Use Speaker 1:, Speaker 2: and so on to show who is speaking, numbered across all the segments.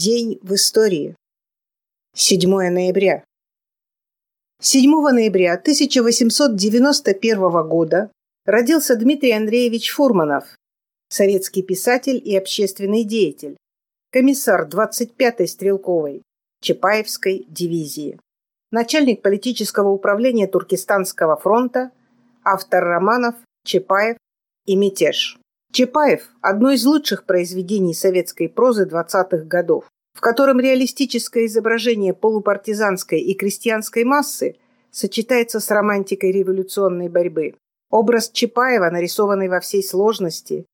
Speaker 1: День в истории. 7 ноября. 7 ноября 1891 года родился Дмитрий Андреевич Фурманов, советский писатель и общественный деятель, комиссар 25-й стрелковой Чапаевской дивизии, начальник политического управления Туркестанского фронта, автор романов «Чапаев» и «Мятеж». Чапаев – одно из лучших произведений советской прозы 20-х годов, в котором реалистическое изображение полупартизанской и крестьянской массы сочетается с романтикой революционной борьбы. Образ Чапаева, нарисованный во всей сложности,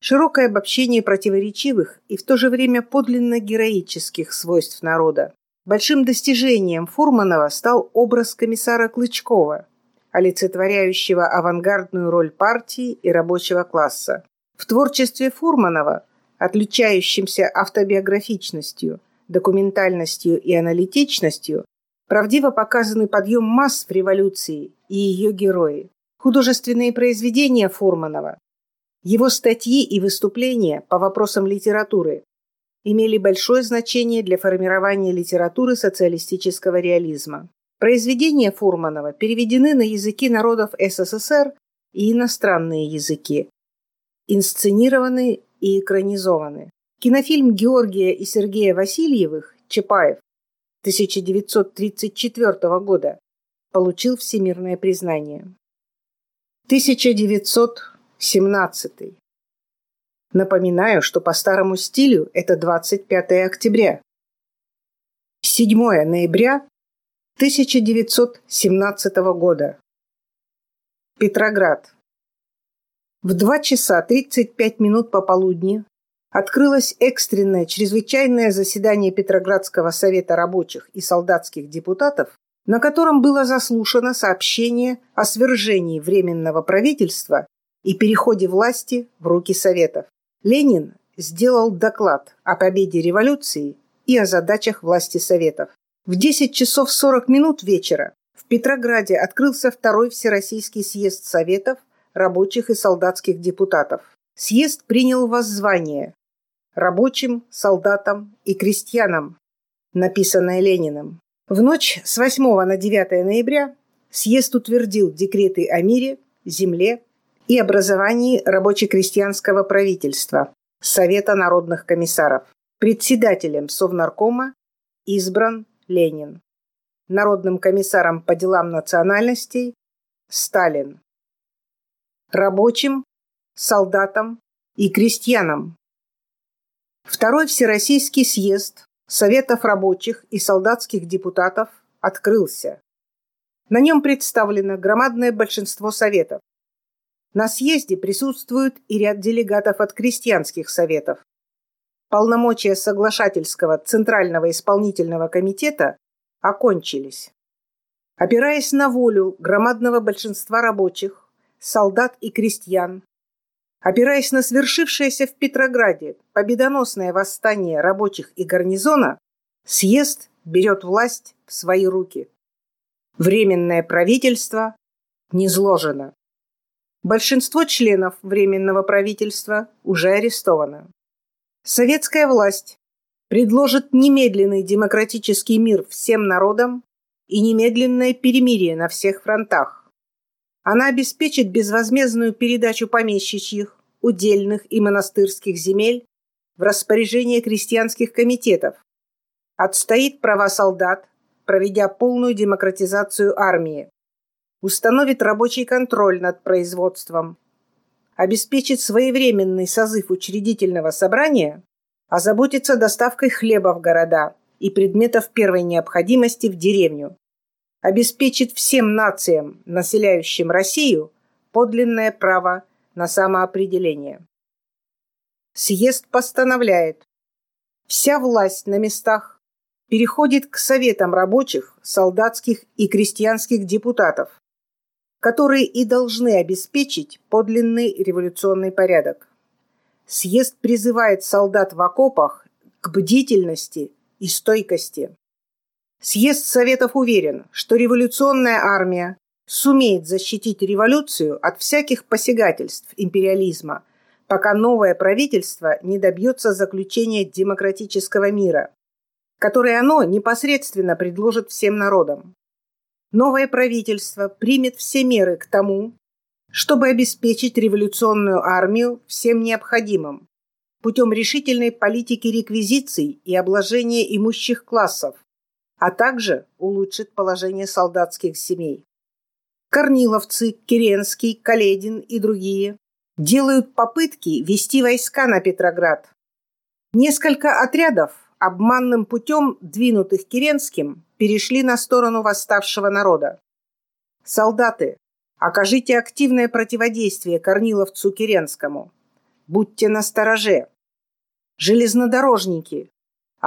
Speaker 1: широкое обобщение противоречивых и в то же время подлинно героических свойств народа. Большим достижением Фурманова стал образ комиссара Клычкова, олицетворяющего авангардную роль партии и рабочего класса. В творчестве Фурманова, отличающемся автобиографичностью, документальностью и аналитичностью, правдиво показаны подъем масс в революции и ее герои. Художественные произведения Фурманова, его статьи и выступления по вопросам литературы имели большое значение для формирования литературы социалистического реализма. Произведения Фурманова переведены на языки народов СССР и иностранные языки, инсценированы и экранизованы. Кинофильм Георгия и Сергея Васильевых «Чапаев» 1934 года получил всемирное признание. 1917. Напоминаю, что по старому стилю это 25 октября. 7 ноября 1917 года. Петроград. В 2 часа 35 минут пополудни открылось экстренное чрезвычайное заседание Петроградского совета рабочих и солдатских депутатов, на котором было заслушано сообщение о свержении Временного правительства и переходе власти в руки Советов. Ленин сделал доклад о победе революции и о задачах власти Советов. В 10 часов 40 минут вечера в Петрограде открылся второй Всероссийский съезд Советов – рабочих и солдатских депутатов. Съезд принял воззвание рабочим, солдатам и крестьянам, написанное Лениным. В ночь с 8 на 9 ноября съезд утвердил декреты о мире, земле и образовании рабоче-крестьянского правительства Совета народных комиссаров. Председателем Совнаркома избран Ленин. Народным комиссаром по делам национальностей – Сталин рабочим, солдатам и крестьянам. Второй Всероссийский съезд Советов рабочих и солдатских депутатов открылся. На нем представлено громадное большинство советов. На съезде присутствует и ряд делегатов от крестьянских советов. Полномочия соглашательского Центрального исполнительного комитета окончились. Опираясь на волю громадного большинства рабочих, солдат и крестьян. Опираясь на свершившееся в Петрограде победоносное восстание рабочих и гарнизона, съезд берет власть в свои руки. Временное правительство низложено. Большинство членов Временного правительства уже арестовано. Советская власть предложит немедленный демократический мир всем народам и немедленное перемирие на всех фронтах. Она обеспечит безвозмездную передачу помещичьих, удельных и монастырских земель в распоряжение крестьянских комитетов, отстоит права солдат, проведя полную демократизацию армии, установит рабочий контроль над производством, обеспечит своевременный созыв учредительного собрания, озаботится доставкой хлеба в города и предметов первой необходимости в деревню, обеспечит всем нациям, населяющим Россию, подлинное право на самоопределение. Съезд постановляет, вся власть на местах переходит к советам рабочих, солдатских и крестьянских депутатов, которые и должны обеспечить подлинный революционный порядок. Съезд призывает солдат в окопах к бдительности и стойкости. Съезд Советов уверен, что революционная армия сумеет защитить революцию от всяких посягательств империализма, пока новое правительство не добьется заключения демократического мира, который оно непосредственно предложит всем народам. Новое правительство примет все меры к тому, чтобы обеспечить революционную армию всем необходимым путем решительной политики реквизиций и обложения имущих классов, а также улучшит положение солдатских семей. Корниловцы, Керенский, Каледин и другие делают попытки вести войска на Петроград. Несколько отрядов, обманным путем двинутых Керенским, перешли на сторону восставшего народа. Солдаты, окажите активное противодействие Корниловцу Керенскому. Будьте настороже. Железнодорожники,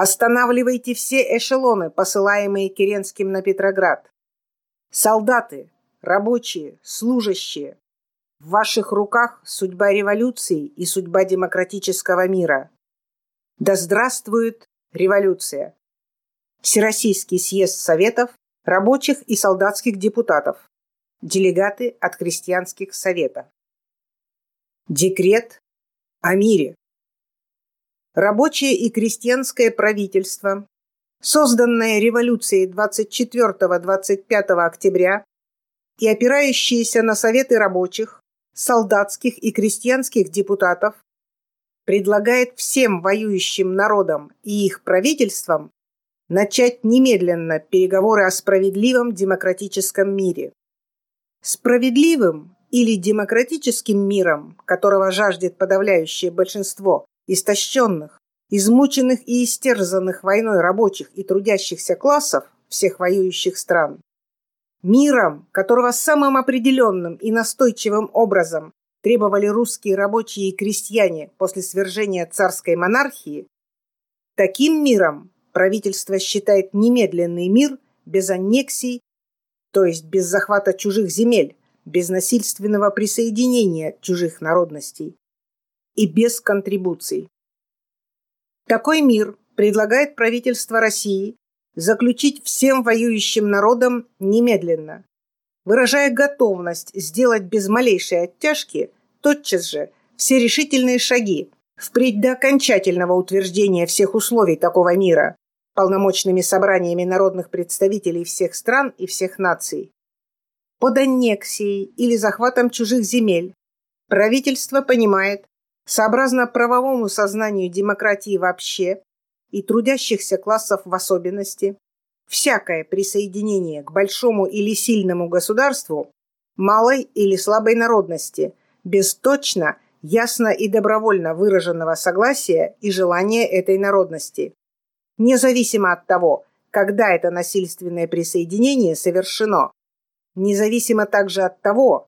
Speaker 1: останавливайте все эшелоны, посылаемые Керенским на Петроград. Солдаты, рабочие, служащие. В ваших руках судьба революции и судьба демократического мира. Да здравствует революция! Всероссийский съезд Советов, рабочих и солдатских депутатов. Делегаты от крестьянских советов. Декрет о мире. Рабочее и крестьянское правительство, созданное революцией 24-25 октября и опирающиеся на советы рабочих, солдатских и крестьянских депутатов, предлагает всем воюющим народам и их правительствам начать немедленно переговоры о справедливом демократическом мире. Справедливым или демократическим миром, которого жаждет подавляющее большинство истощенных, измученных и истерзанных войной рабочих и трудящихся классов всех воюющих стран, Миром, которого самым определенным и настойчивым образом требовали русские рабочие и крестьяне после свержения царской монархии, таким миром правительство считает немедленный мир без аннексий, то есть без захвата чужих земель, без насильственного присоединения чужих народностей и без контрибуций. Такой мир предлагает правительство России заключить всем воюющим народам немедленно, выражая готовность сделать без малейшей оттяжки тотчас же все решительные шаги впредь до окончательного утверждения всех условий такого мира полномочными собраниями народных представителей всех стран и всех наций. Под аннексией или захватом чужих земель правительство понимает, сообразно правовому сознанию демократии вообще, и трудящихся классов в особенности, всякое присоединение к большому или сильному государству малой или слабой народности без точно, ясно и добровольно выраженного согласия и желания этой народности, независимо от того, когда это насильственное присоединение совершено, независимо также от того,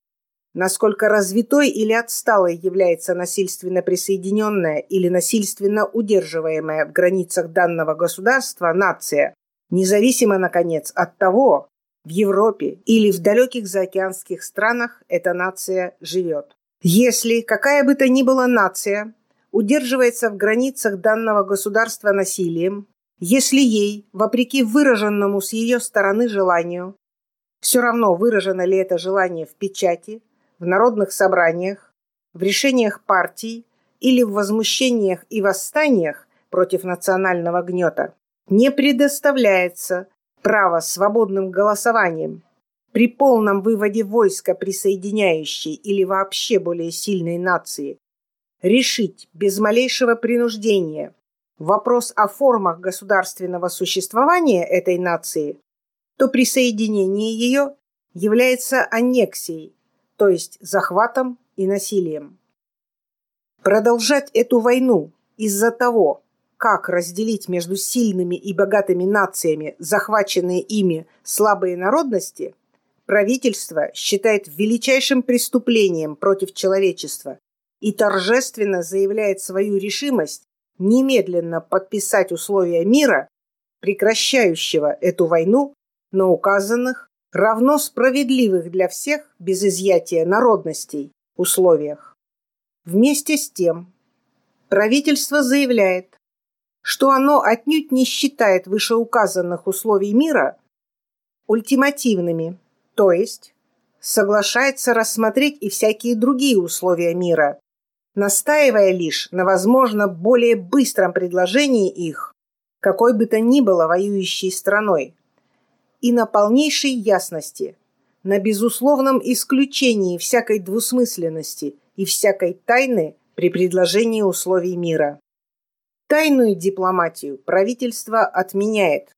Speaker 1: насколько развитой или отсталой является насильственно присоединенная или насильственно удерживаемая в границах данного государства нация, независимо, наконец, от того, в Европе или в далеких заокеанских странах эта нация живет. Если какая бы то ни была нация удерживается в границах данного государства насилием, если ей, вопреки выраженному с ее стороны желанию, все равно выражено ли это желание в печати, в народных собраниях, в решениях партий или в возмущениях и восстаниях против национального гнета не предоставляется право свободным голосованием. При полном выводе войска присоединяющей или вообще более сильной нации решить без малейшего принуждения вопрос о формах государственного существования этой нации, то присоединение ее является аннексией то есть захватом и насилием. Продолжать эту войну из-за того, как разделить между сильными и богатыми нациями захваченные ими слабые народности, правительство считает величайшим преступлением против человечества и торжественно заявляет свою решимость немедленно подписать условия мира, прекращающего эту войну на указанных равно справедливых для всех без изъятия народностей условиях. Вместе с тем, правительство заявляет, что оно отнюдь не считает вышеуказанных условий мира ультимативными, то есть соглашается рассмотреть и всякие другие условия мира, настаивая лишь на, возможно, более быстром предложении их, какой бы то ни было воюющей страной, и на полнейшей ясности, на безусловном исключении всякой двусмысленности и всякой тайны при предложении условий мира. Тайную дипломатию правительство отменяет.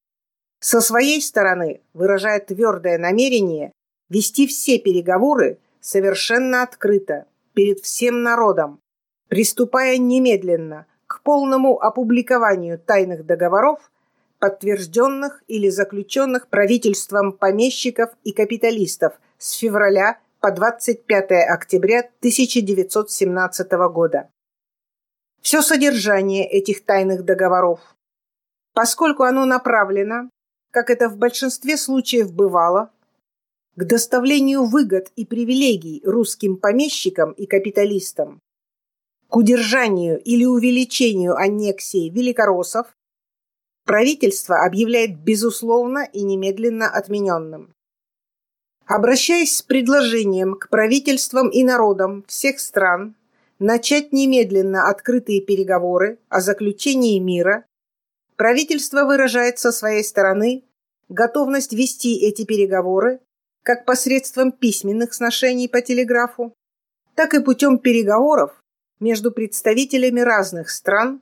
Speaker 1: Со своей стороны выражает твердое намерение вести все переговоры совершенно открыто, перед всем народом, приступая немедленно к полному опубликованию тайных договоров, подтвержденных или заключенных правительством помещиков и капиталистов с февраля по 25 октября 1917 года. Все содержание этих тайных договоров, поскольку оно направлено, как это в большинстве случаев бывало, к доставлению выгод и привилегий русским помещикам и капиталистам, к удержанию или увеличению аннексии великороссов, правительство объявляет безусловно и немедленно отмененным. Обращаясь с предложением к правительствам и народам всех стран начать немедленно открытые переговоры о заключении мира, правительство выражает со своей стороны готовность вести эти переговоры как посредством письменных сношений по телеграфу, так и путем переговоров между представителями разных стран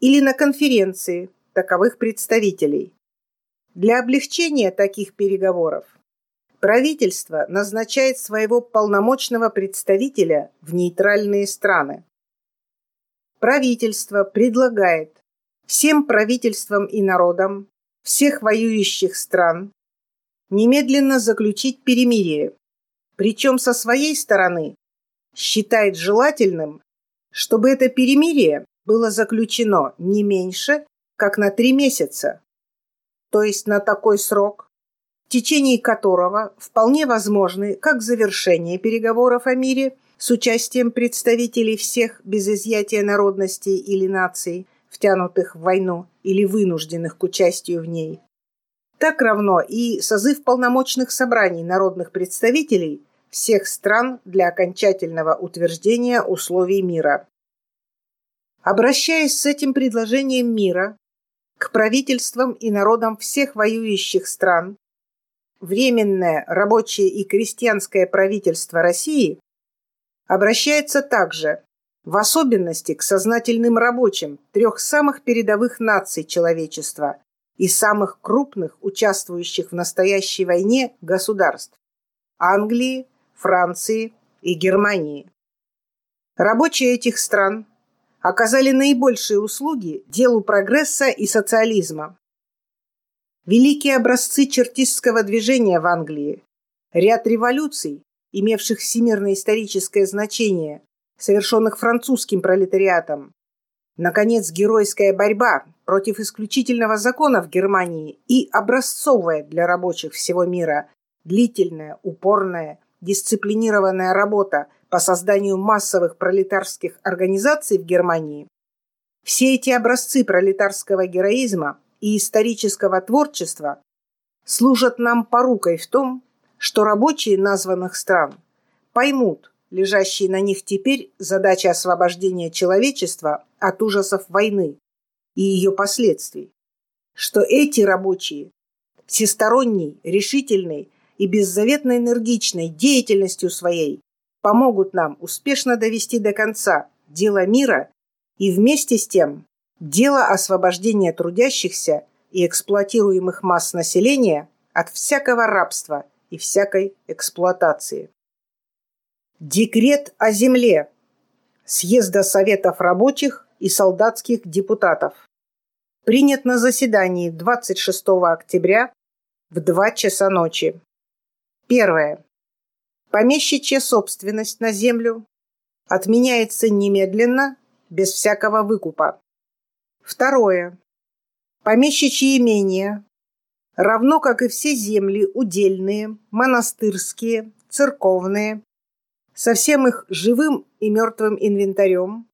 Speaker 1: или на конференции таковых представителей. Для облегчения таких переговоров правительство назначает своего полномочного представителя в нейтральные страны. Правительство предлагает всем правительствам и народам всех воюющих стран немедленно заключить перемирие, причем со своей стороны считает желательным, чтобы это перемирие было заключено не меньше, как на три месяца, то есть на такой срок, в течение которого вполне возможны как завершение переговоров о мире с участием представителей всех без изъятия народностей или наций, втянутых в войну или вынужденных к участию в ней, так равно и созыв полномочных собраний народных представителей всех стран для окончательного утверждения условий мира. Обращаясь с этим предложением мира к правительствам и народам всех воюющих стран, Временное рабочее и крестьянское правительство России обращается также в особенности к сознательным рабочим трех самых передовых наций человечества и самых крупных участвующих в настоящей войне государств – Англии, Франции и Германии. Рабочие этих стран оказали наибольшие услуги делу прогресса и социализма. Великие образцы чертистского движения в Англии, ряд революций, имевших всемирное историческое значение, совершенных французским пролетариатом, Наконец, геройская борьба против исключительного закона в Германии и образцовая для рабочих всего мира длительная, упорная, дисциплинированная работа по созданию массовых пролетарских организаций в Германии. Все эти образцы пролетарского героизма и исторического творчества служат нам порукой в том, что рабочие названных стран поймут, лежащие на них теперь задачи освобождения человечества от ужасов войны и ее последствий, что эти рабочие всесторонней, решительной и беззаветно энергичной деятельностью своей помогут нам успешно довести до конца дело мира и вместе с тем дело освобождения трудящихся и эксплуатируемых масс населения от всякого рабства и всякой эксплуатации. Декрет о земле Съезда Советов рабочих и солдатских депутатов. Принят на заседании 26 октября в 2 часа ночи. Первое. Помещичья собственность на землю отменяется немедленно, без всякого выкупа. Второе. Помещичьи имения, равно как и все земли удельные, монастырские, церковные, со всем их живым и мертвым инвентарем,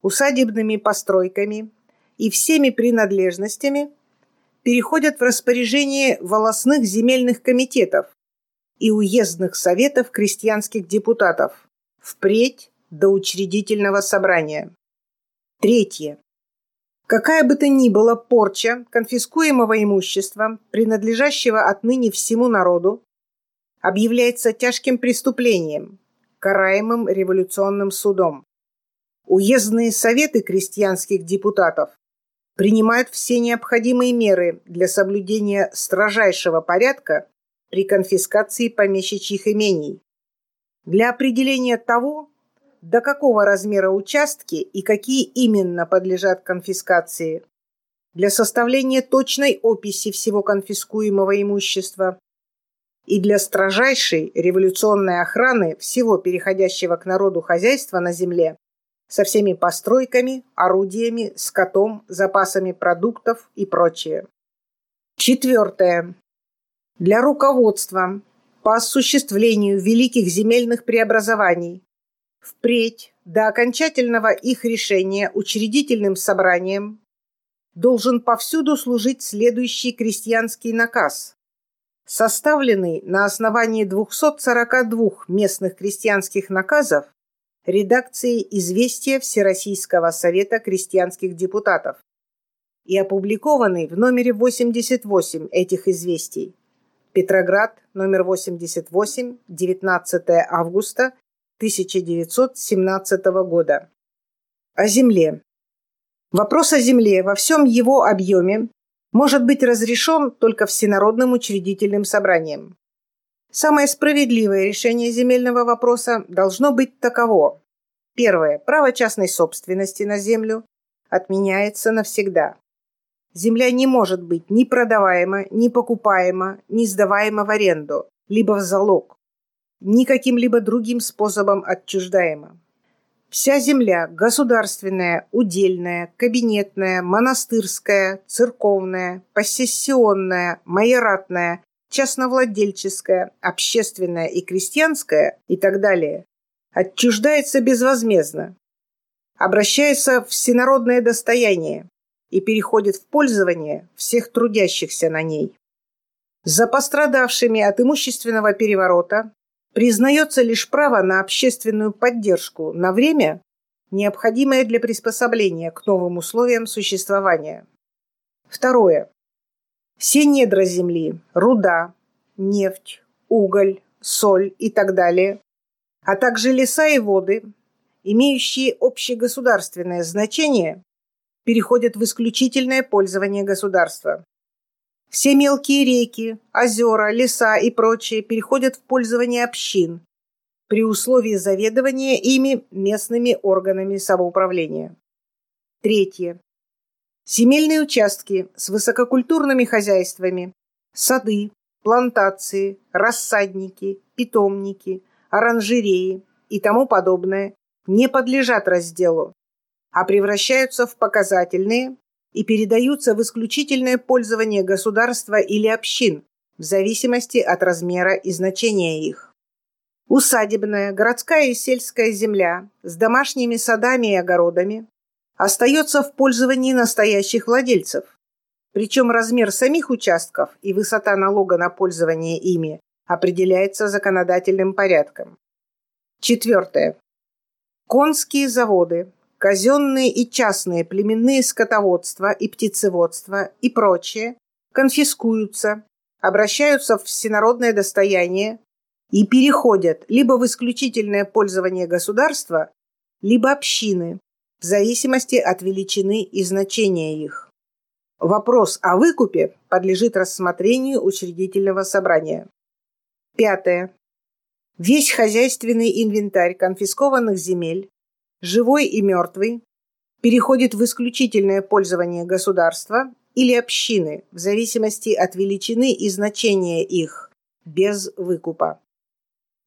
Speaker 1: усадебными постройками и всеми принадлежностями переходят в распоряжение волосных земельных комитетов и уездных советов крестьянских депутатов впредь до учредительного собрания. Третье. Какая бы то ни была порча конфискуемого имущества, принадлежащего отныне всему народу, объявляется тяжким преступлением, караемым революционным судом. Уездные советы крестьянских депутатов принимают все необходимые меры для соблюдения строжайшего порядка при конфискации помещичьих имений. Для определения того, до какого размера участки и какие именно подлежат конфискации, для составления точной описи всего конфискуемого имущества и для строжайшей революционной охраны всего переходящего к народу хозяйства на земле со всеми постройками, орудиями, скотом, запасами продуктов и прочее. Четвертое. Для руководства по осуществлению великих земельных преобразований впредь до окончательного их решения учредительным собранием должен повсюду служить следующий крестьянский наказ, составленный на основании 242 местных крестьянских наказов редакции «Известия Всероссийского совета крестьянских депутатов» и опубликованный в номере 88 этих известий. Петроград, номер 88, 19 августа 1917 года. О земле. Вопрос о земле во всем его объеме может быть разрешен только всенародным учредительным собранием. Самое справедливое решение земельного вопроса должно быть таково. Первое. Право частной собственности на землю отменяется навсегда. Земля не может быть ни продаваема, ни покупаема, ни сдаваема в аренду, либо в залог, ни каким-либо другим способом отчуждаема. Вся земля – государственная, удельная, кабинетная, монастырская, церковная, посессионная, майоратная частновладельческая, общественная и крестьянская и так далее, отчуждается безвозмездно, обращается в всенародное достояние и переходит в пользование всех трудящихся на ней. За пострадавшими от имущественного переворота признается лишь право на общественную поддержку на время, необходимое для приспособления к новым условиям существования. Второе. Все недра Земли, руда, нефть, уголь, соль и так далее, а также леса и воды, имеющие общегосударственное значение, переходят в исключительное пользование государства. Все мелкие реки, озера, леса и прочее переходят в пользование общин при условии заведования ими местными органами самоуправления. Третье. Земельные участки с высококультурными хозяйствами, сады, плантации, рассадники, питомники, оранжереи и тому подобное не подлежат разделу, а превращаются в показательные и передаются в исключительное пользование государства или общин в зависимости от размера и значения их. Усадебная, городская и сельская земля с домашними садами и огородами остается в пользовании настоящих владельцев. Причем размер самих участков и высота налога на пользование ими определяется законодательным порядком. Четвертое. Конские заводы, казенные и частные племенные скотоводства и птицеводства и прочее конфискуются, обращаются в всенародное достояние и переходят либо в исключительное пользование государства, либо общины, в зависимости от величины и значения их. Вопрос о выкупе подлежит рассмотрению учредительного собрания. Пятое. Весь хозяйственный инвентарь конфискованных земель, живой и мертвый, переходит в исключительное пользование государства или общины в зависимости от величины и значения их, без выкупа.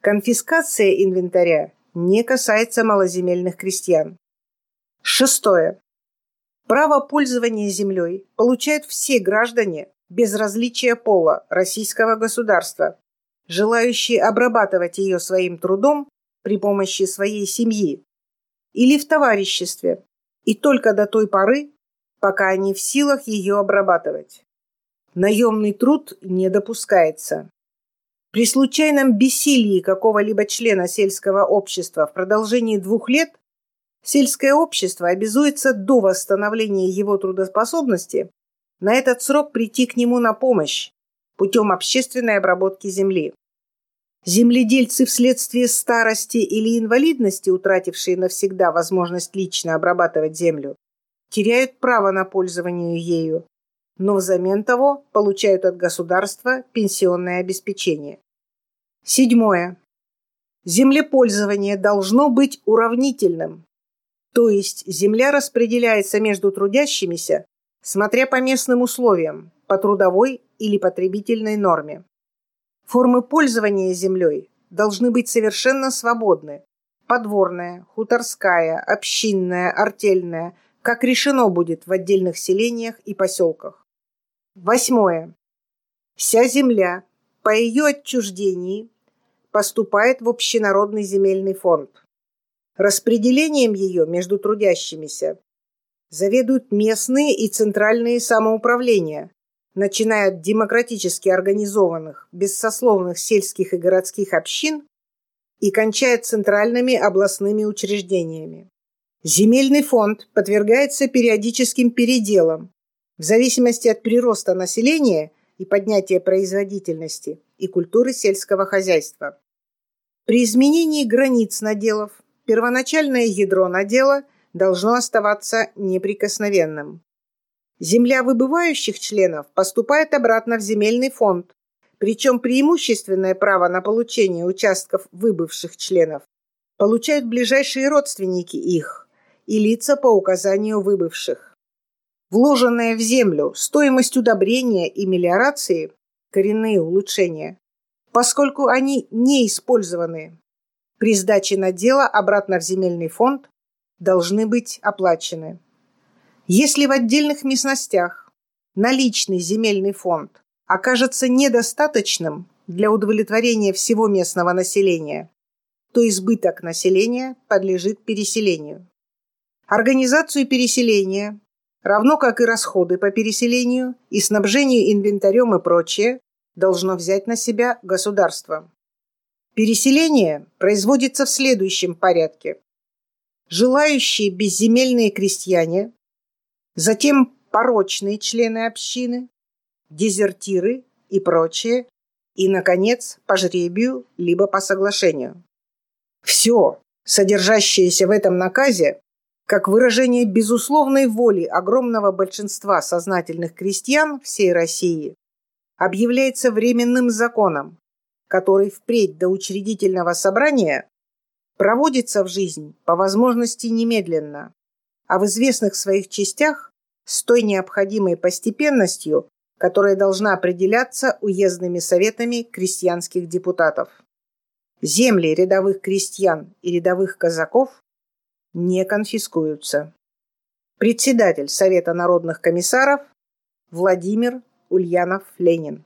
Speaker 1: Конфискация инвентаря не касается малоземельных крестьян. Шестое. Право пользования землей получают все граждане без различия пола российского государства, желающие обрабатывать ее своим трудом при помощи своей семьи или в товариществе, и только до той поры, пока они в силах ее обрабатывать. Наемный труд не допускается. При случайном бессилии какого-либо члена сельского общества в продолжении двух лет сельское общество обязуется до восстановления его трудоспособности на этот срок прийти к нему на помощь путем общественной обработки земли. Земледельцы вследствие старости или инвалидности, утратившие навсегда возможность лично обрабатывать землю, теряют право на пользование ею, но взамен того получают от государства пенсионное обеспечение. Седьмое. Землепользование должно быть уравнительным, то есть земля распределяется между трудящимися, смотря по местным условиям, по трудовой или потребительной норме. Формы пользования землей должны быть совершенно свободны. Подворная, хуторская, общинная, артельная, как решено будет в отдельных селениях и поселках. Восьмое. Вся земля по ее отчуждении поступает в общенародный земельный фонд. Распределением ее между трудящимися заведуют местные и центральные самоуправления, начиная от демократически организованных, бессословных сельских и городских общин и кончая центральными областными учреждениями. Земельный фонд подвергается периодическим переделам в зависимости от прироста населения и поднятия производительности и культуры сельского хозяйства. При изменении границ наделов первоначальное ядро надела должно оставаться неприкосновенным. Земля выбывающих членов поступает обратно в земельный фонд, причем преимущественное право на получение участков выбывших членов получают ближайшие родственники их и лица по указанию выбывших. Вложенная в землю стоимость удобрения и мелиорации – коренные улучшения, поскольку они не использованы. При сдаче надела обратно в земельный фонд должны быть оплачены. Если в отдельных местностях наличный земельный фонд окажется недостаточным для удовлетворения всего местного населения, то избыток населения подлежит переселению. Организацию переселения, равно как и расходы по переселению и снабжению инвентарем и прочее, должно взять на себя государство. Переселение производится в следующем порядке. Желающие безземельные крестьяне, затем порочные члены общины, дезертиры и прочее, и, наконец, по жребию либо по соглашению. Все, содержащееся в этом наказе, как выражение безусловной воли огромного большинства сознательных крестьян всей России, объявляется временным законом, который впредь до учредительного собрания проводится в жизнь по возможности немедленно, а в известных своих частях с той необходимой постепенностью, которая должна определяться уездными советами крестьянских депутатов. Земли рядовых крестьян и рядовых казаков не конфискуются. Председатель Совета народных комиссаров Владимир Ульянов-Ленин.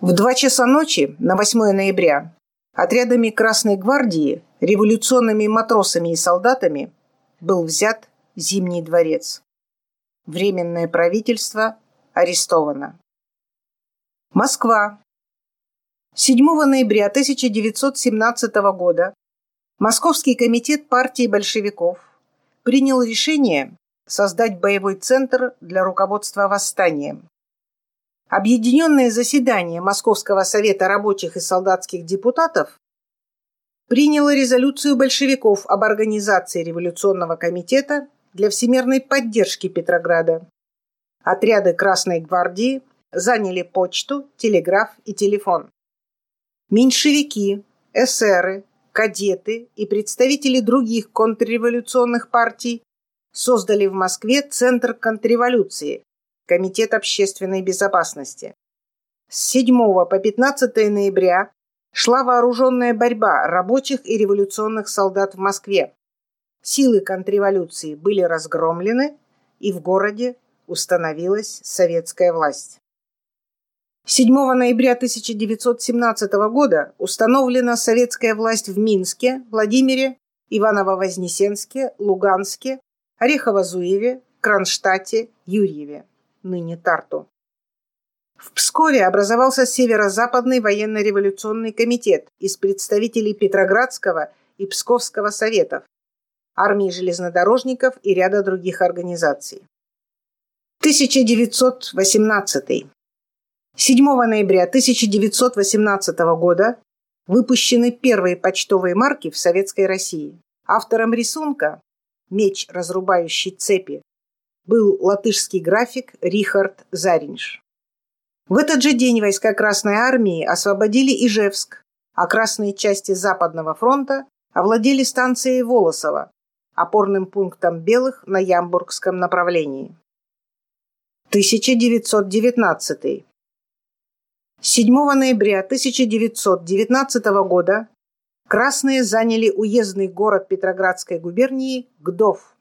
Speaker 1: В два часа ночи на 8 ноября отрядами Красной гвардии, революционными матросами и солдатами был взят Зимний дворец. Временное правительство арестовано. Москва. 7 ноября 1917 года Московский комитет партии большевиков принял решение создать боевой центр для руководства восстанием. Объединенное заседание Московского совета рабочих и солдатских депутатов приняло резолюцию большевиков об организации революционного комитета для всемирной поддержки Петрограда. Отряды Красной гвардии заняли почту, телеграф и телефон. Меньшевики, эсеры, кадеты и представители других контрреволюционных партий создали в Москве Центр контрреволюции, Комитет общественной безопасности. С 7 по 15 ноября шла вооруженная борьба рабочих и революционных солдат в Москве. Силы контрреволюции были разгромлены, и в городе установилась советская власть. 7 ноября 1917 года установлена советская власть в Минске, Владимире, Иваново-Вознесенске, Луганске, Орехово-Зуеве, Кронштадте, Юрьеве ныне Тарту. В Пскове образовался Северо-Западный военно-революционный комитет из представителей Петроградского и Псковского советов, армии железнодорожников и ряда других организаций. 1918. 7 ноября 1918 года выпущены первые почтовые марки в Советской России. Автором рисунка «Меч, разрубающий цепи» был латышский график Рихард Заринж. В этот же день войска Красной Армии освободили Ижевск, а красные части Западного фронта овладели станцией Волосово, опорным пунктом белых на Ямбургском направлении. 1919. 7 ноября 1919 года красные заняли уездный город Петроградской губернии Гдов,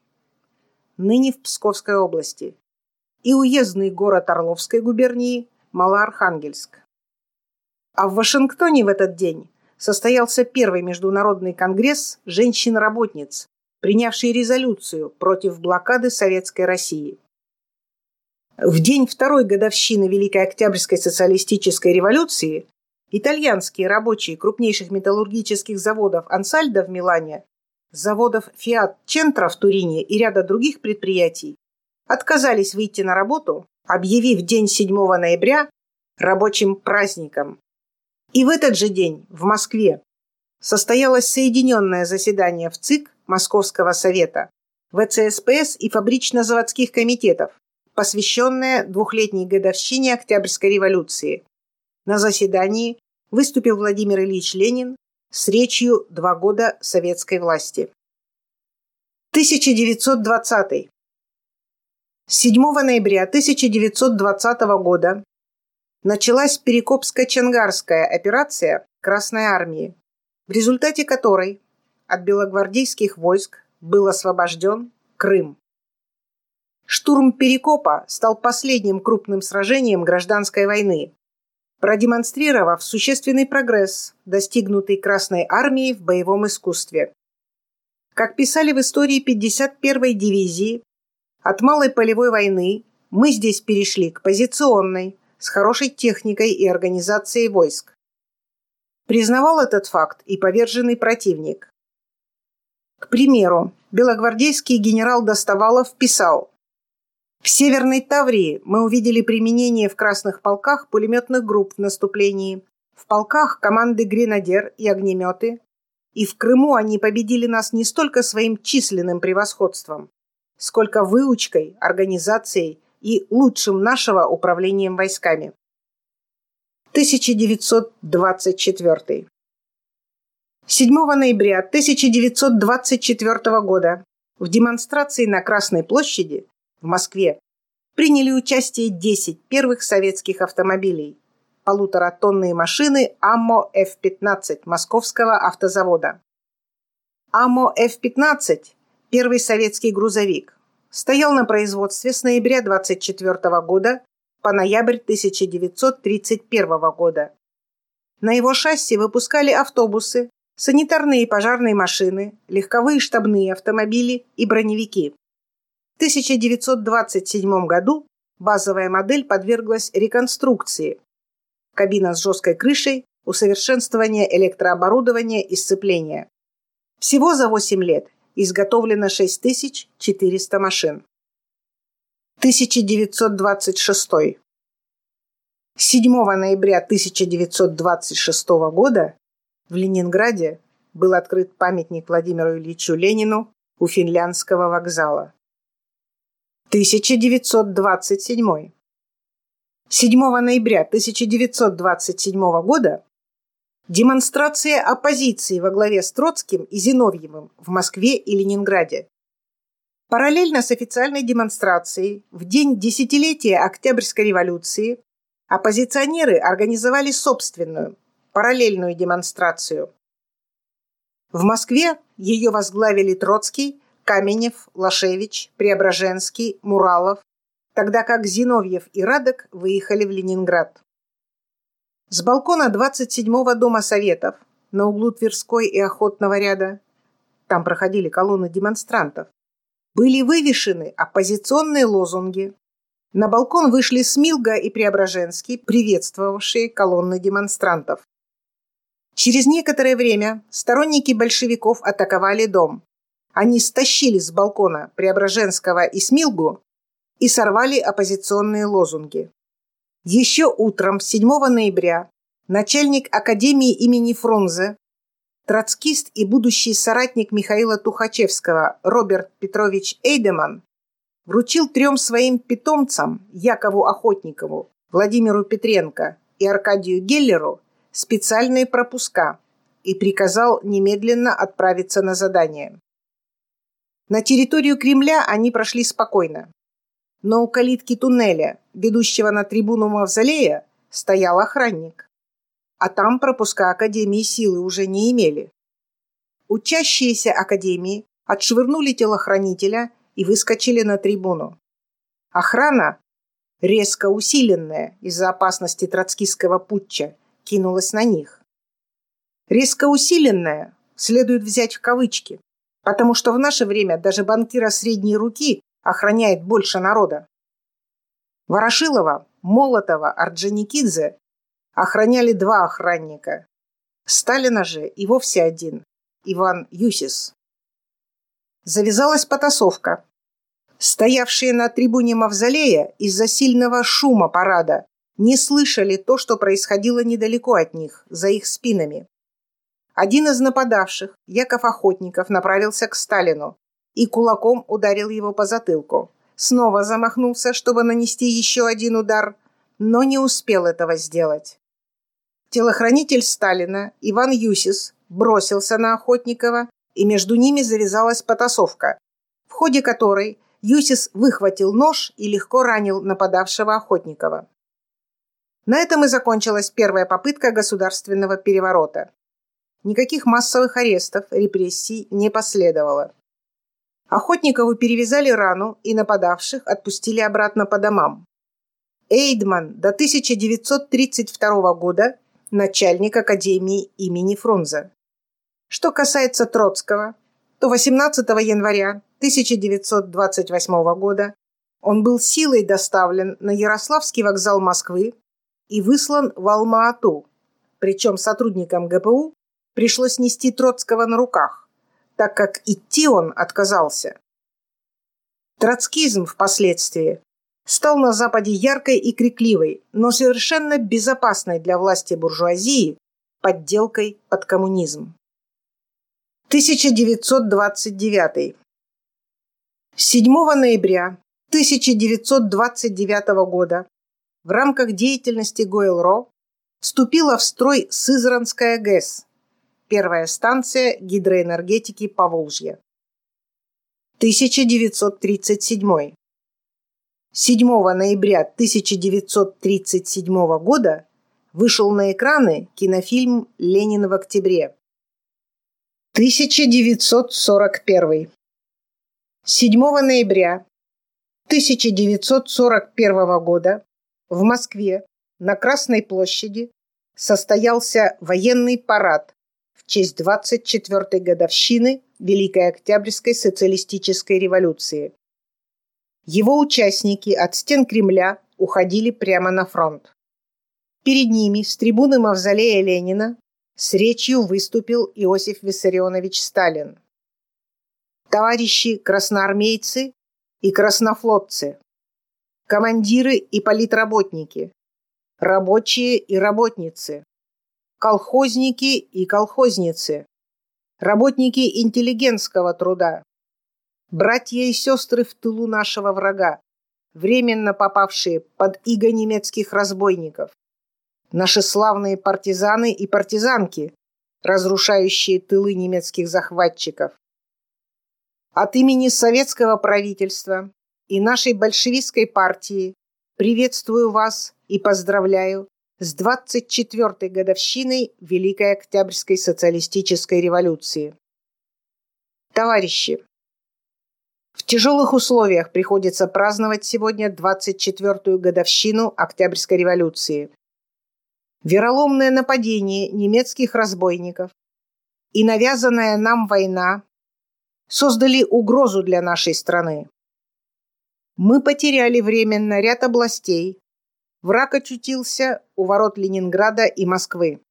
Speaker 1: ныне в Псковской области, и уездный город Орловской губернии Малоархангельск. А в Вашингтоне в этот день состоялся первый международный конгресс женщин-работниц, принявший резолюцию против блокады Советской России. В день второй годовщины Великой Октябрьской социалистической революции итальянские рабочие крупнейших металлургических заводов «Ансальдо» в Милане, заводов «Фиат Чентро» в Турине и ряда других предприятий отказались выйти на работу, объявив день 7 ноября рабочим праздником. И в этот же день в Москве состоялось соединенное заседание в ЦИК Московского совета, ВЦСПС и фабрично-заводских комитетов, посвященное двухлетней годовщине Октябрьской революции. На заседании выступил Владимир Ильич Ленин с речью «Два года советской власти». 1920. 7 ноября 1920 года началась Перекопско-Чангарская операция Красной Армии, в результате которой от белогвардейских войск был освобожден Крым. Штурм Перекопа стал последним крупным сражением гражданской войны, продемонстрировав существенный прогресс, достигнутый Красной Армией в боевом искусстве. Как писали в истории 51-й дивизии, от малой полевой войны мы здесь перешли к позиционной, с хорошей техникой и организацией войск. Признавал этот факт и поверженный противник. К примеру, белогвардейский генерал Достовалов писал «В Северной Таврии мы увидели применение в красных полках пулеметных групп в наступлении, в полках команды гренадер и огнеметы, и в Крыму они победили нас не столько своим численным превосходством, сколько выучкой, организацией и лучшим нашего управлением войсками. 1924. 7 ноября 1924 года в демонстрации на Красной площади в Москве приняли участие 10 первых советских автомобилей, полуторатонные машины АМО F-15 Московского автозавода. АМО F-15 – первый советский грузовик, стоял на производстве с ноября 24 года по ноябрь 1931 года. На его шасси выпускали автобусы, санитарные и пожарные машины, легковые штабные автомобили и броневики. В 1927 году базовая модель подверглась реконструкции. Кабина с жесткой крышей, усовершенствование электрооборудования и сцепления. Всего за 8 лет изготовлено 6400 машин. 1926. 7 ноября 1926 года в Ленинграде был открыт памятник Владимиру Ильичу Ленину у финляндского вокзала. 1927. 7 ноября 1927 года Демонстрация оппозиции во главе с Троцким и Зиновьевым в Москве и Ленинграде. Параллельно с официальной демонстрацией в день десятилетия Октябрьской революции оппозиционеры организовали собственную, параллельную демонстрацию. В Москве ее возглавили Троцкий, Каменев, Лашевич, Преображенский, Муралов, тогда как Зиновьев и Радок выехали в Ленинград. С балкона 27-го дома Советов на углу Тверской и Охотного ряда, там проходили колонны демонстрантов, были вывешены оппозиционные лозунги На балкон вышли Смилга и Преображенский, приветствовавшие колонны демонстрантов. Через некоторое время сторонники большевиков атаковали дом. Они стащили с балкона Преображенского и Смилгу и сорвали оппозиционные лозунги. Еще утром 7 ноября начальник Академии имени Фрунзе, троцкист и будущий соратник Михаила Тухачевского Роберт Петрович Эйдеман вручил трем своим питомцам Якову Охотникову, Владимиру Петренко и Аркадию Геллеру специальные пропуска и приказал немедленно отправиться на задание. На территорию Кремля они прошли спокойно. Но у калитки туннеля, ведущего на трибуну Мавзолея, стоял охранник. А там пропуска Академии силы уже не имели. Учащиеся Академии отшвырнули телохранителя и выскочили на трибуну. Охрана, резко усиленная из-за опасности троцкистского путча, кинулась на них. Резко усиленная следует взять в кавычки, потому что в наше время даже банкира средней руки охраняет больше народа. Ворошилова, Молотова, Орджоникидзе охраняли два охранника. Сталина же и вовсе один – Иван Юсис. Завязалась потасовка. Стоявшие на трибуне Мавзолея из-за сильного шума парада не слышали то, что происходило недалеко от них, за их спинами. Один из нападавших, Яков Охотников, направился к Сталину и кулаком ударил его по затылку. Снова замахнулся, чтобы нанести еще один удар, но не успел этого сделать. Телохранитель Сталина Иван Юсис бросился на Охотникова и между ними завязалась потасовка, в ходе которой Юсис выхватил нож и легко ранил нападавшего Охотникова. На этом и закончилась первая попытка государственного переворота. Никаких массовых арестов, репрессий не последовало. Охотникову перевязали рану и нападавших отпустили обратно по домам. Эйдман до 1932 года начальник Академии имени Фрунзе. Что касается Троцкого, то 18 января 1928 года он был силой доставлен на Ярославский вокзал Москвы и выслан в Алма-Ату, причем сотрудникам ГПУ пришлось нести Троцкого на руках, так как идти он отказался. Троцкизм впоследствии стал на Западе яркой и крикливой, но совершенно безопасной для власти буржуазии подделкой под коммунизм. 1929. 7 ноября 1929 года в рамках деятельности ГОЭЛРО вступила в строй Сызранская ГЭС, первая станция гидроэнергетики Поволжья. 1937. 7 ноября 1937 года вышел на экраны кинофильм «Ленин в октябре», 1941. 7 ноября 1941 года в Москве на Красной площади состоялся военный парад в честь 24-й годовщины Великой Октябрьской социалистической революции. Его участники от стен Кремля уходили прямо на фронт. Перед ними с трибуны Мавзолея Ленина с речью выступил Иосиф Виссарионович Сталин. Товарищи красноармейцы и краснофлотцы, командиры и политработники, рабочие и работницы, колхозники и колхозницы, работники интеллигентского труда, братья и сестры в тылу нашего врага, временно попавшие под иго немецких разбойников, Наши славные партизаны и партизанки, разрушающие тылы немецких захватчиков. От имени советского правительства и нашей большевистской партии приветствую вас и поздравляю с 24-й годовщиной Великой Октябрьской социалистической революции. Товарищи, в тяжелых условиях приходится праздновать сегодня 24-ю годовщину Октябрьской революции вероломное нападение немецких разбойников и навязанная нам война создали угрозу для нашей страны. Мы потеряли временно ряд областей. Враг очутился у ворот Ленинграда и Москвы.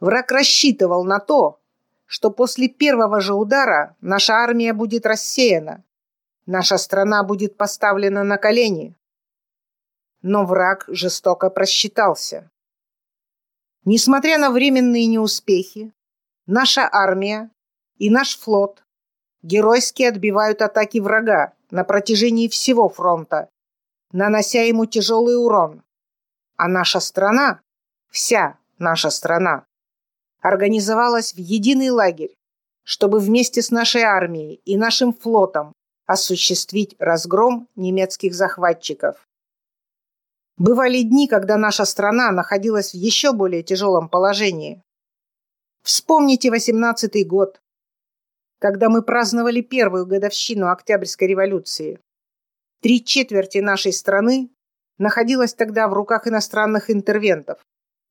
Speaker 1: Враг рассчитывал на то, что после первого же удара наша армия будет рассеяна, наша страна будет поставлена на колени. Но враг жестоко просчитался. Несмотря на временные неуспехи, наша армия и наш флот геройски отбивают атаки врага на протяжении всего фронта, нанося ему тяжелый урон. А наша страна, вся наша страна, организовалась в единый лагерь, чтобы вместе с нашей армией и нашим флотом осуществить разгром немецких захватчиков. Бывали дни, когда наша страна находилась в еще более тяжелом положении. Вспомните 18-й год, когда мы праздновали первую годовщину Октябрьской революции. Три четверти нашей страны находилась тогда в руках иностранных интервентов.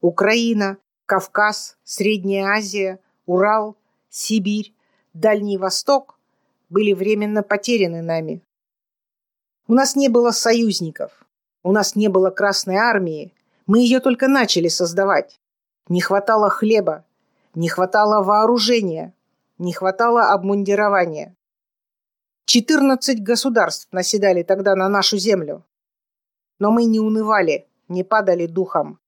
Speaker 1: Украина, Кавказ, Средняя Азия, Урал, Сибирь, Дальний Восток были временно потеряны нами. У нас не было союзников, у нас не было Красной Армии, мы ее только начали создавать. Не хватало хлеба, не хватало вооружения, не хватало обмундирования. 14 государств наседали тогда на нашу землю. Но мы не унывали, не падали духом.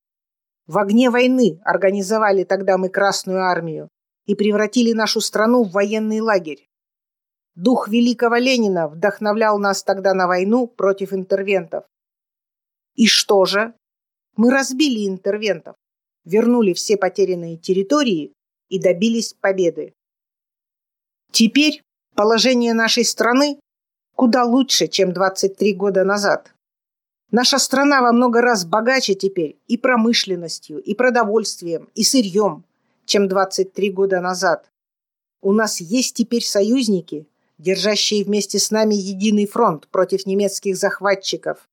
Speaker 1: В огне войны организовали тогда мы Красную армию и превратили нашу страну в военный лагерь. Дух великого Ленина вдохновлял нас тогда на войну против интервентов. И что же? Мы разбили интервентов, вернули все потерянные территории и добились победы. Теперь положение нашей страны куда лучше, чем 23 года назад. Наша страна во много раз богаче теперь и промышленностью, и продовольствием, и сырьем, чем 23 года назад. У нас есть теперь союзники, держащие вместе с нами единый фронт против немецких захватчиков.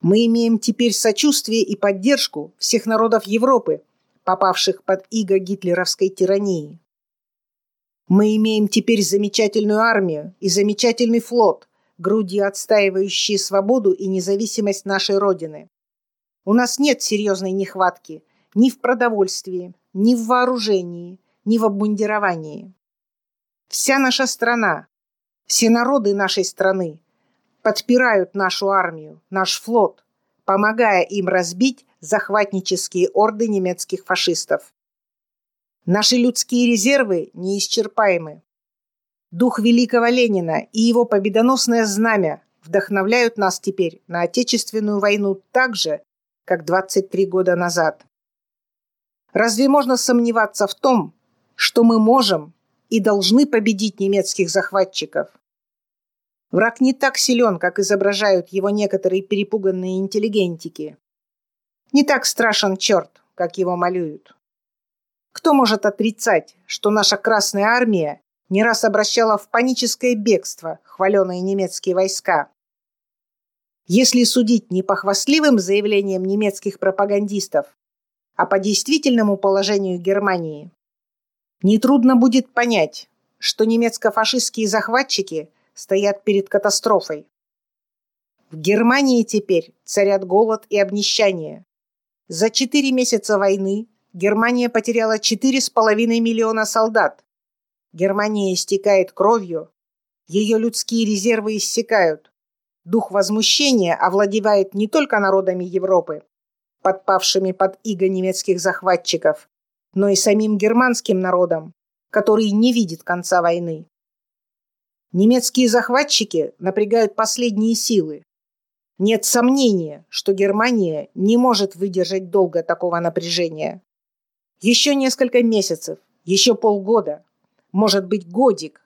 Speaker 1: Мы имеем теперь сочувствие и поддержку всех народов Европы, попавших под иго гитлеровской тирании. Мы имеем теперь замечательную армию и замечательный флот – грудью отстаивающие свободу и независимость нашей Родины. У нас нет серьезной нехватки ни в продовольствии, ни в вооружении, ни в обмундировании. Вся наша страна, все народы нашей страны подпирают нашу армию, наш флот, помогая им разбить захватнические орды немецких фашистов. Наши людские резервы неисчерпаемы. Дух великого Ленина и его победоносное знамя вдохновляют нас теперь на Отечественную войну так же, как 23 года назад. Разве можно сомневаться в том, что мы можем и должны победить немецких захватчиков? Враг не так силен, как изображают его некоторые перепуганные интеллигентики. Не так страшен черт, как его малюют. Кто может отрицать, что наша Красная Армия не раз обращала в паническое бегство хваленые немецкие войска. Если судить не по хвастливым заявлениям немецких пропагандистов, а по действительному положению Германии, нетрудно будет понять, что немецко-фашистские захватчики стоят перед катастрофой. В Германии теперь царят голод и обнищание. За четыре месяца войны Германия потеряла 4,5 миллиона солдат, Германия истекает кровью, ее людские резервы иссякают. Дух возмущения овладевает не только народами Европы, подпавшими под иго немецких захватчиков, но и самим германским народом, который не видит конца войны. Немецкие захватчики напрягают последние силы. Нет сомнения, что Германия не может выдержать долго такого напряжения. Еще несколько месяцев, еще полгода, может быть годик,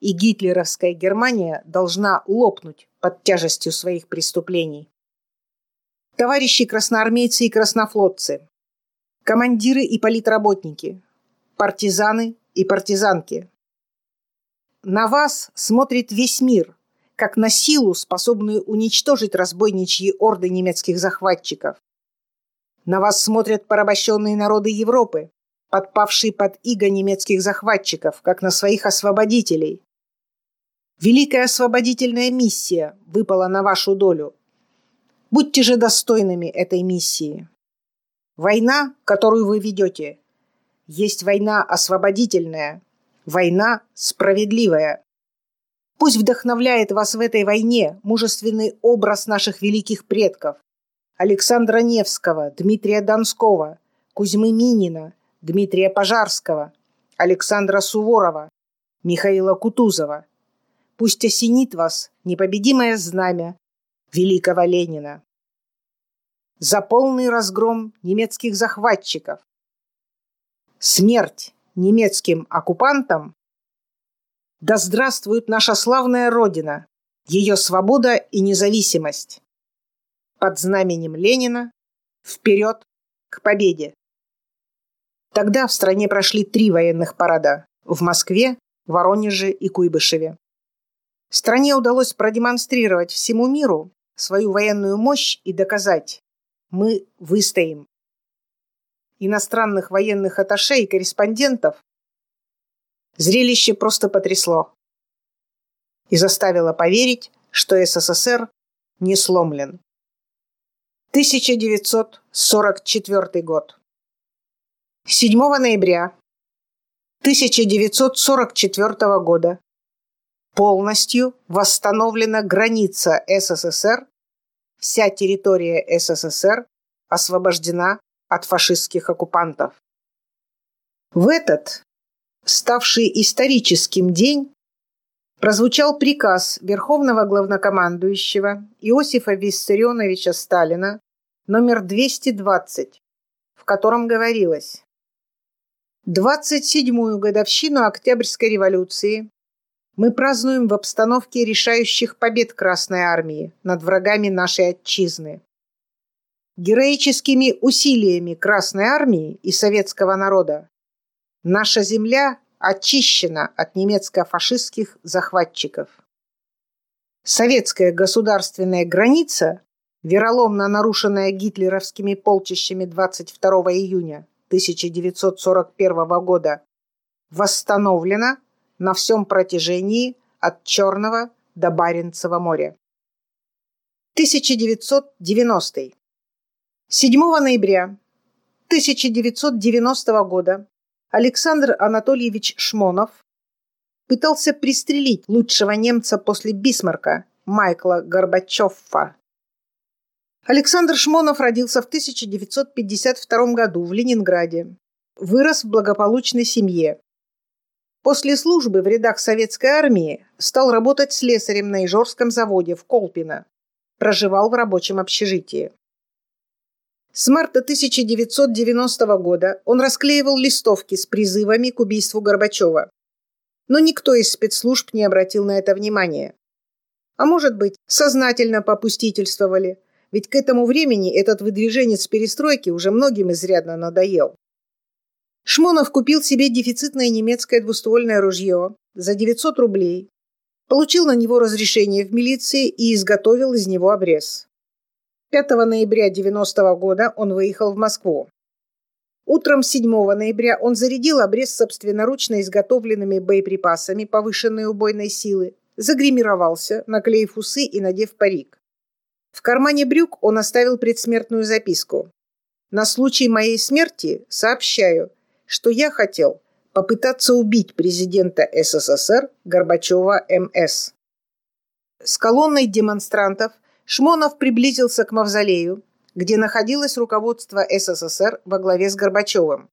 Speaker 1: и гитлеровская Германия должна лопнуть под тяжестью своих преступлений. Товарищи красноармейцы и краснофлотцы, командиры и политработники, партизаны и партизанки. На вас смотрит весь мир, как на силу, способную уничтожить разбойничьи орды немецких захватчиков. На вас смотрят порабощенные народы Европы, подпавшие под иго немецких захватчиков, как на своих освободителей. Великая освободительная миссия выпала на вашу долю. Будьте же достойными этой миссии. Война, которую вы ведете, есть война освободительная, война справедливая. Пусть вдохновляет вас в этой войне мужественный образ наших великих предков Александра Невского, Дмитрия Донского, Кузьмы Минина, Дмитрия Пожарского, Александра Суворова, Михаила Кутузова. Пусть осенит вас непобедимое знамя великого Ленина. За полный разгром немецких захватчиков. Смерть немецким оккупантам. Да здравствует наша славная Родина, ее свобода и независимость. Под знаменем Ленина вперед к победе. Тогда в стране прошли три военных парада – в Москве, Воронеже и Куйбышеве. Стране удалось продемонстрировать всему миру свою военную мощь и доказать – мы выстоим. Иностранных военных атташе и корреспондентов зрелище просто потрясло и заставило поверить, что СССР не сломлен. 1944 год. 7 ноября 1944 года полностью восстановлена граница СССР, вся территория СССР освобождена от фашистских оккупантов. В этот, ставший историческим день, прозвучал приказ Верховного главнокомандующего Иосифа Виссарионовича Сталина номер 220, в котором говорилось 27-ю годовщину Октябрьской революции мы празднуем в обстановке решающих побед Красной Армии над врагами нашей отчизны. Героическими усилиями Красной Армии и советского народа наша земля очищена от немецко-фашистских захватчиков. Советская государственная граница, вероломно нарушенная гитлеровскими полчищами 22 июня 1941 года восстановлена на всем протяжении от Черного до Баренцева моря. 1990. 7 ноября 1990 года Александр Анатольевич Шмонов пытался пристрелить лучшего немца после Бисмарка Майкла Горбачёва Александр Шмонов родился в 1952 году в Ленинграде. Вырос в благополучной семье. После службы в рядах советской армии стал работать слесарем на Ижорском заводе в Колпино. Проживал в рабочем общежитии. С марта 1990 года он расклеивал листовки с призывами к убийству Горбачева. Но никто из спецслужб не обратил на это внимания. А может быть, сознательно попустительствовали – ведь к этому времени этот выдвиженец перестройки уже многим изрядно надоел. Шмонов купил себе дефицитное немецкое двуствольное ружье за 900 рублей, получил на него разрешение в милиции и изготовил из него обрез. 5 ноября 90 года он выехал в Москву. Утром 7 ноября он зарядил обрез собственноручно изготовленными боеприпасами повышенной убойной силы, загримировался, наклеив усы и надев парик. В кармане брюк он оставил предсмертную записку. «На случай моей смерти сообщаю, что я хотел попытаться убить президента СССР Горбачева МС». С колонной демонстрантов Шмонов приблизился к мавзолею, где находилось руководство СССР во главе с Горбачевым.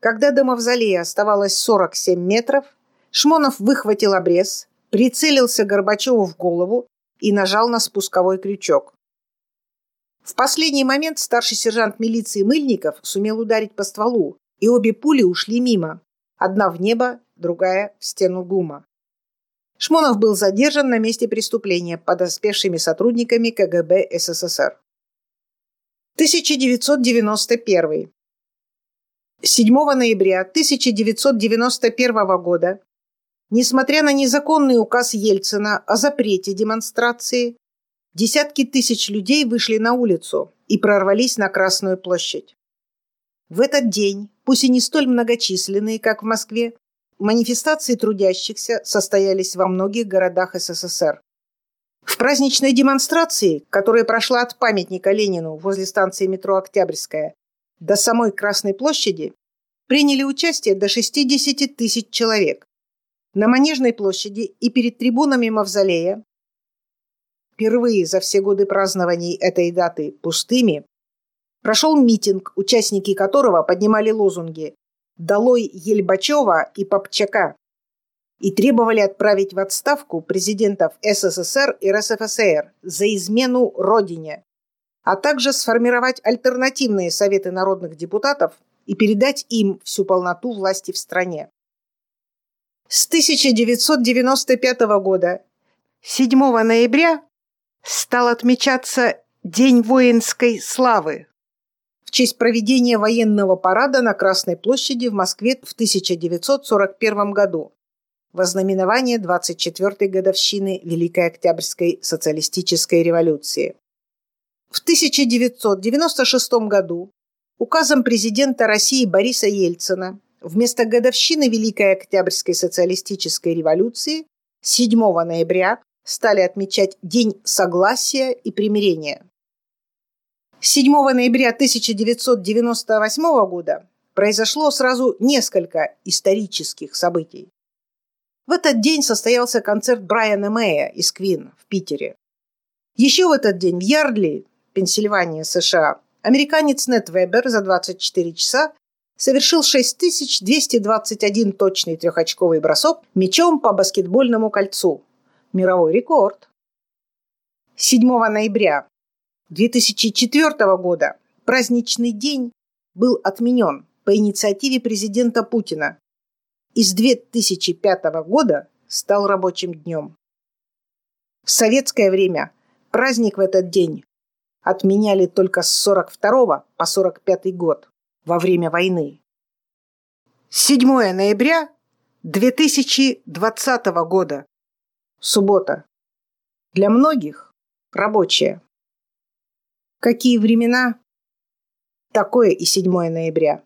Speaker 1: Когда до мавзолея оставалось 47 метров, Шмонов выхватил обрез, прицелился Горбачеву в голову и нажал на спусковой крючок. В последний момент старший сержант милиции Мыльников сумел ударить по стволу, и обе пули ушли мимо. Одна в небо, другая в стену ГУМа. Шмонов был задержан на месте преступления подоспевшими сотрудниками КГБ СССР. 1991. 7 ноября 1991 года Несмотря на незаконный указ Ельцина о запрете демонстрации, десятки тысяч людей вышли на улицу и прорвались на Красную площадь. В этот день, пусть и не столь многочисленные, как в Москве, манифестации трудящихся состоялись во многих городах СССР. В праздничной демонстрации, которая прошла от памятника Ленину возле станции метро Октябрьская до самой Красной площади, приняли участие до 60 тысяч человек. На Манежной площади и перед трибунами Мавзолея впервые за все годы празднований этой даты пустыми, прошел митинг, участники которого поднимали лозунги «Долой Ельбачева и Попчака» и требовали отправить в отставку президентов СССР и РСФСР за измену Родине, а также сформировать альтернативные советы народных депутатов и передать им всю полноту власти в стране. С 1995 года 7 ноября стал отмечаться День воинской славы в честь проведения военного парада на Красной площади в Москве в 1941 году во знаменование 24-й годовщины Великой Октябрьской социалистической революции. В 1996 году указом президента России Бориса Ельцина вместо годовщины Великой Октябрьской социалистической революции 7 ноября стали отмечать День согласия и примирения. 7 ноября 1998 года произошло сразу несколько исторических событий. В этот день состоялся концерт Брайана Мэя из Квин в Питере. Еще в этот день в Ярдли, Пенсильвания, США, американец Нет Вебер за 24 часа совершил 6221 точный трехочковый бросок мячом по баскетбольному кольцу, мировой рекорд. 7 ноября 2004 года праздничный день был отменен по инициативе президента Путина и с 2005 года стал рабочим днем. В советское время праздник в этот день отменяли только с 42 по 45 год во время войны. 7 ноября 2020 года Суббота. Для многих рабочая. Какие времена? Такое и 7 ноября.